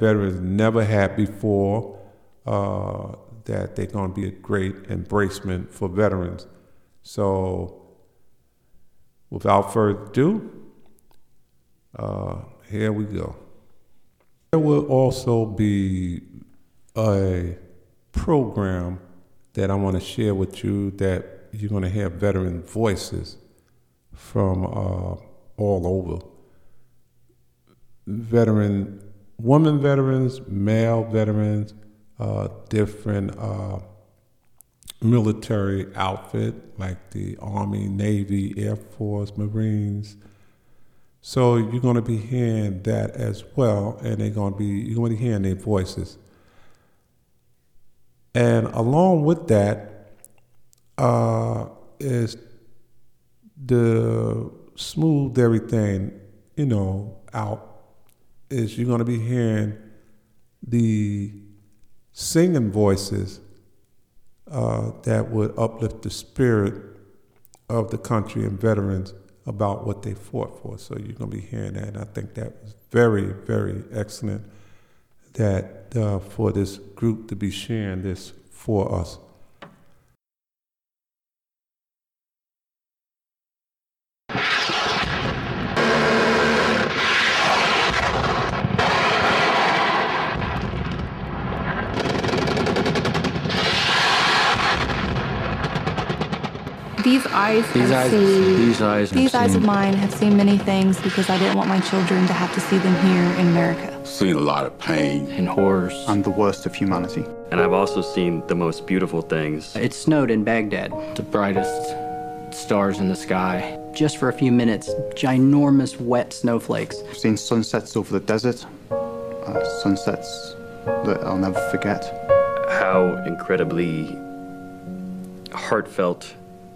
veterans never had before, uh, that they're going to be a great embracement for veterans. So, without further ado, uh, here we go. There will also be a program that I want to share with you that you're going to hear veteran voices from uh, all over. Veteran, women veterans, male veterans, uh, different uh, military outfit like the Army, Navy, Air Force, Marines. So you're going to be hearing that as well, and they're going to be you're going to be hearing their voices. And along with that uh, is the smooth everything, you know, out. Is you're going to be hearing the singing voices uh, that would uplift the spirit of the country and veterans about what they fought for. So you're going to be hearing that. And I think that was very, very excellent that uh, for this group to be sharing this for us. These eyes These have eyes, seen these eyes, have these eyes of mine have seen many things because I didn't want my children to have to see them here in America. Seen a lot of pain. and horrors. and the worst of humanity. And I've also seen the most beautiful things. It snowed in Baghdad. The brightest stars in the sky. Just for a few minutes, ginormous wet snowflakes. I've seen sunsets over the desert, uh, sunsets that I'll never forget. How incredibly heartfelt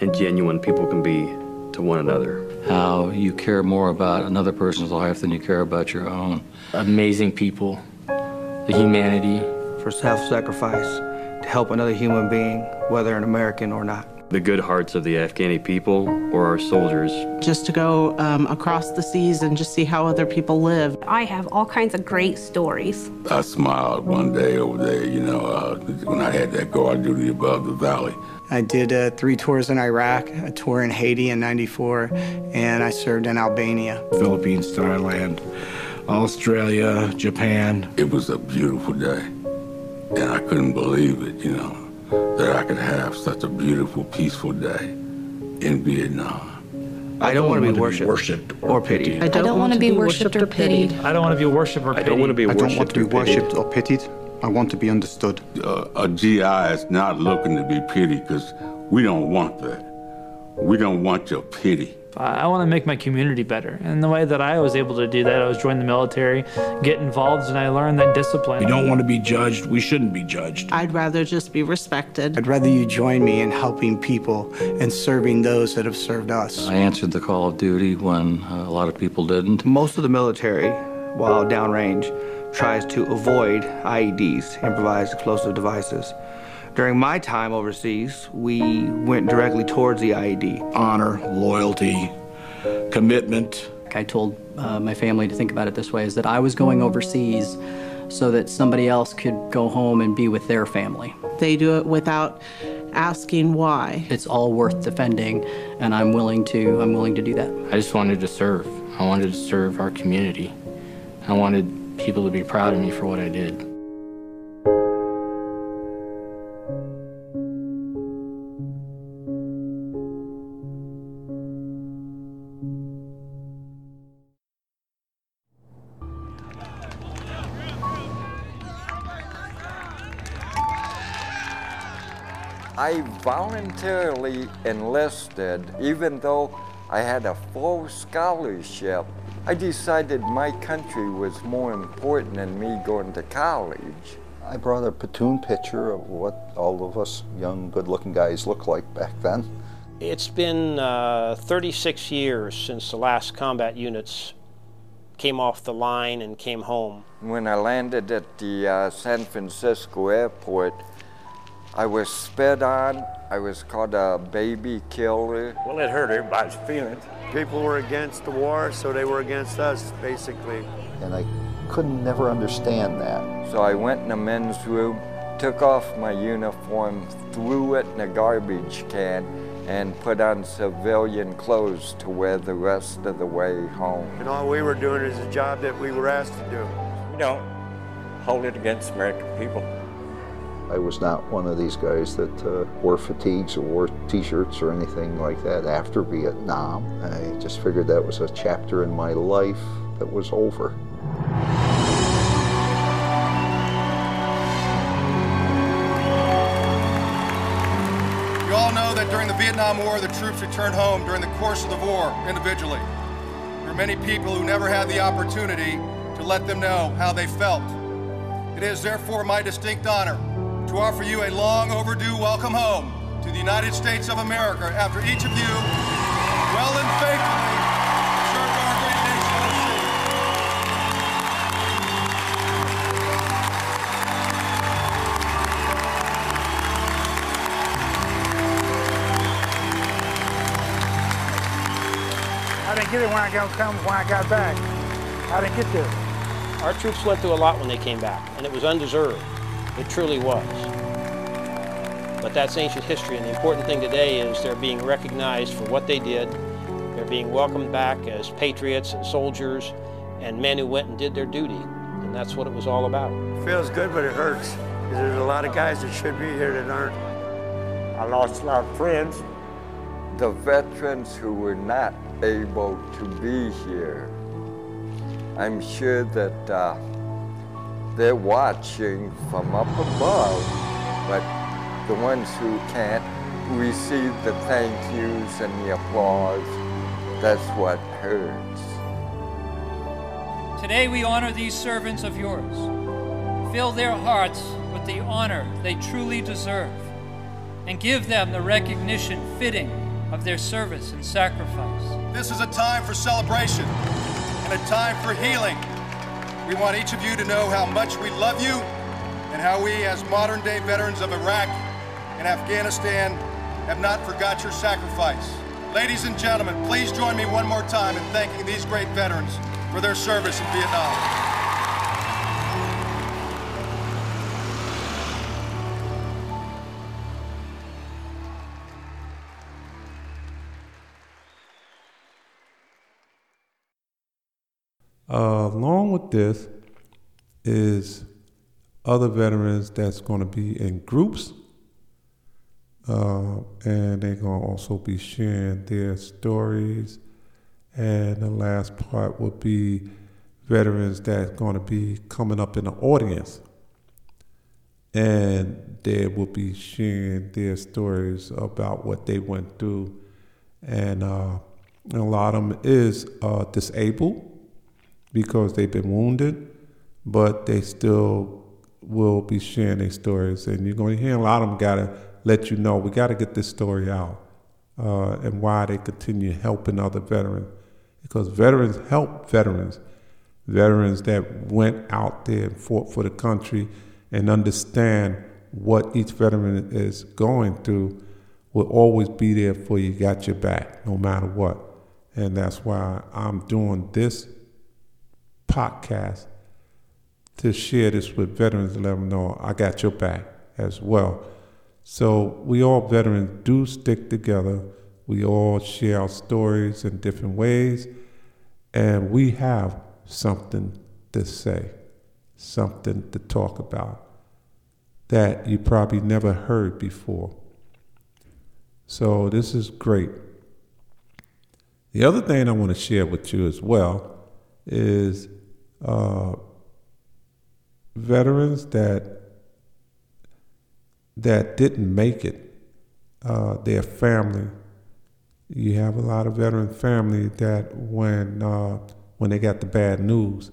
and genuine people can be to one another. How you care more about another person's life than you care about your own. Amazing people. The humanity. for self sacrifice to help another human being, whether an American or not. The good hearts of the Afghani people or our soldiers. just to go um, across the seas and just see how other people live. I have all kinds of great stories. I smiled one day over there, you know, uh, when I had that guard duty above the valley. I did uh, three tours in Iraq, a tour in Haiti in 94, and I served in Albania. Philippines, Thailand, Australia, Japan. It was a beautiful day. And I couldn't believe it, you know, that I could have such a beautiful, peaceful day in Vietnam. I don't want to be worshipped, worshipped or pitied. I don't, want to be worshipped or pitied. I don't want to be worshipped or pitied. don't want to be I don't want to be worshipped or pitied. I want to be understood. Uh, a GI is not looking to be pitied because we don't want that. We don't want your pity. I want to make my community better. And the way that I was able to do that, I was join the military, get involved, and I learned that discipline. We don't want to be judged. We shouldn't be judged. I'd rather just be respected. I'd rather you join me in helping people and serving those that have served us. I answered the call of duty when uh, a lot of people didn't. Most of the military, while downrange, tries to avoid IEDs, improvised explosive devices. During my time overseas, we went directly towards the IED. Honor, loyalty, commitment. I told uh, my family to think about it this way is that I was going overseas so that somebody else could go home and be with their family. They do it without asking why. It's all worth defending, and I'm willing to. I'm willing to do that. I just wanted to serve. I wanted to serve our community. I wanted people to be proud of me for what I did. I voluntarily enlisted even though I had a full scholarship. I decided my country was more important than me going to college. I brought a platoon picture of what all of us young, good looking guys looked like back then. It's been uh, 36 years since the last combat units came off the line and came home. When I landed at the uh, San Francisco airport, I was spit on. I was called a baby killer. Well, it hurt everybody's feelings. People were against the war, so they were against us, basically. And I couldn't never understand that. So I went in the men's room, took off my uniform, threw it in a garbage can, and put on civilian clothes to wear the rest of the way home. And all we were doing is a job that we were asked to do. We don't hold it against American people. I was not one of these guys that uh, wore fatigues or wore t-shirts or anything like that after Vietnam. I just figured that was a chapter in my life that was over. You all know that during the Vietnam War, the troops returned home during the course of the war individually. There are many people who never had the opportunity to let them know how they felt. It is therefore my distinct honor to offer you a long overdue welcome home to the United States of America after each of you well and faithfully served our great nation. I didn't get it when I got come when I got back. I didn't get there. Our troops went through a lot when they came back, and it was undeserved. It truly was. But that's ancient history, and the important thing today is they're being recognized for what they did. They're being welcomed back as patriots and soldiers and men who went and did their duty. And that's what it was all about. It feels good, but it hurts. 'Cause there's a lot of guys that should be here that aren't. I lost a lot of friends. The veterans who were not able to be here, I'm sure that uh, they're watching from up above, but the ones who can't receive the thank yous and the applause, that's what hurts. Today we honor these servants of yours. Fill their hearts with the honor they truly deserve and give them the recognition fitting of their service and sacrifice. This is a time for celebration and a time for healing. We want each of you to know how much we love you and how we, as modern day veterans of Iraq and Afghanistan, have not forgot your sacrifice. Ladies and gentlemen, please join me one more time in thanking these great veterans for their service in Vietnam. Uh, along with this is other veterans that's going to be in groups, uh, and they're going to also be sharing their stories. And the last part will be veterans that's going to be coming up in the audience, and they will be sharing their stories about what they went through, and, uh, and a lot of them is uh, disabled because they've been wounded, but they still will be sharing their stories. And you're going to hear a lot of them got to let you know we got to get this story out uh, and why they continue helping other veterans. Because veterans help veterans, veterans that went out there and fought for the country and understand what each veteran is going through will always be there for you, got your back, no matter what. And that's why I'm doing this podcast to share this with veterans let them know I got your back as well. So we all veterans do stick together. We all share our stories in different ways, and we have something to say, something to talk about that you probably never heard before. So this is great. The other thing I want to share with you as well is uh, veterans that that didn't make it, uh, their family. You have a lot of veteran family that when uh, when they got the bad news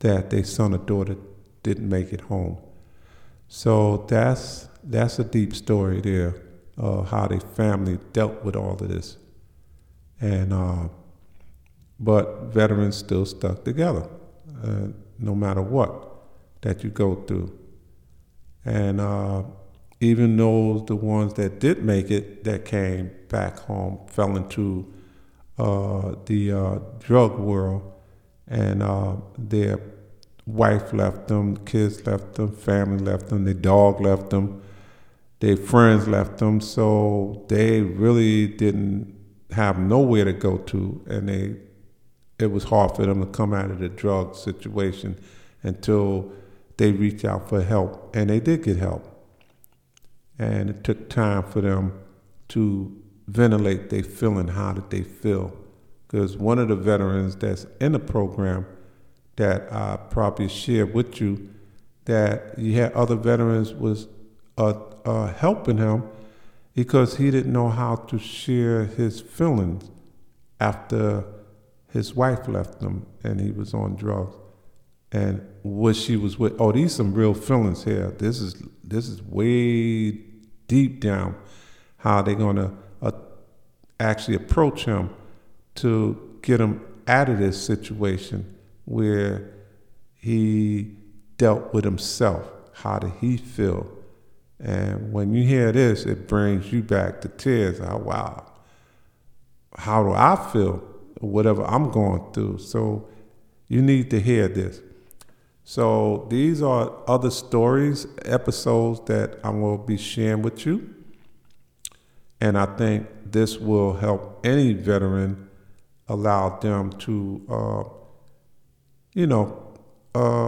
that their son or daughter didn't make it home. So that's that's a deep story there, uh, how the family dealt with all of this, and uh, but veterans still stuck together, uh, no matter what that you go through. And uh, even those, the ones that did make it, that came back home, fell into uh, the uh, drug world, and uh, they're wife left them, kids left them, family left them, their dog left them, their friends left them. So they really didn't have nowhere to go to, and they it was hard for them to come out of the drug situation until they reached out for help, and they did get help. And it took time for them to ventilate their feeling. How did they feel? Because one of the veterans that's in the program that I probably shared with you, that you had other veterans was uh, uh, helping him because he didn't know how to share his feelings after his wife left him and he was on drugs. And what she was with, oh, these some real feelings here. This is this is way deep down. How they're gonna uh, actually approach him to get him out of this situation where he dealt with himself. How did he feel? And when you hear this, it brings you back to tears. Oh, wow. How do I feel? Whatever I'm going through. So you need to hear this. So these are other stories, episodes that I will be sharing with you. And I think this will help any veteran allow them to, uh, you know, uh,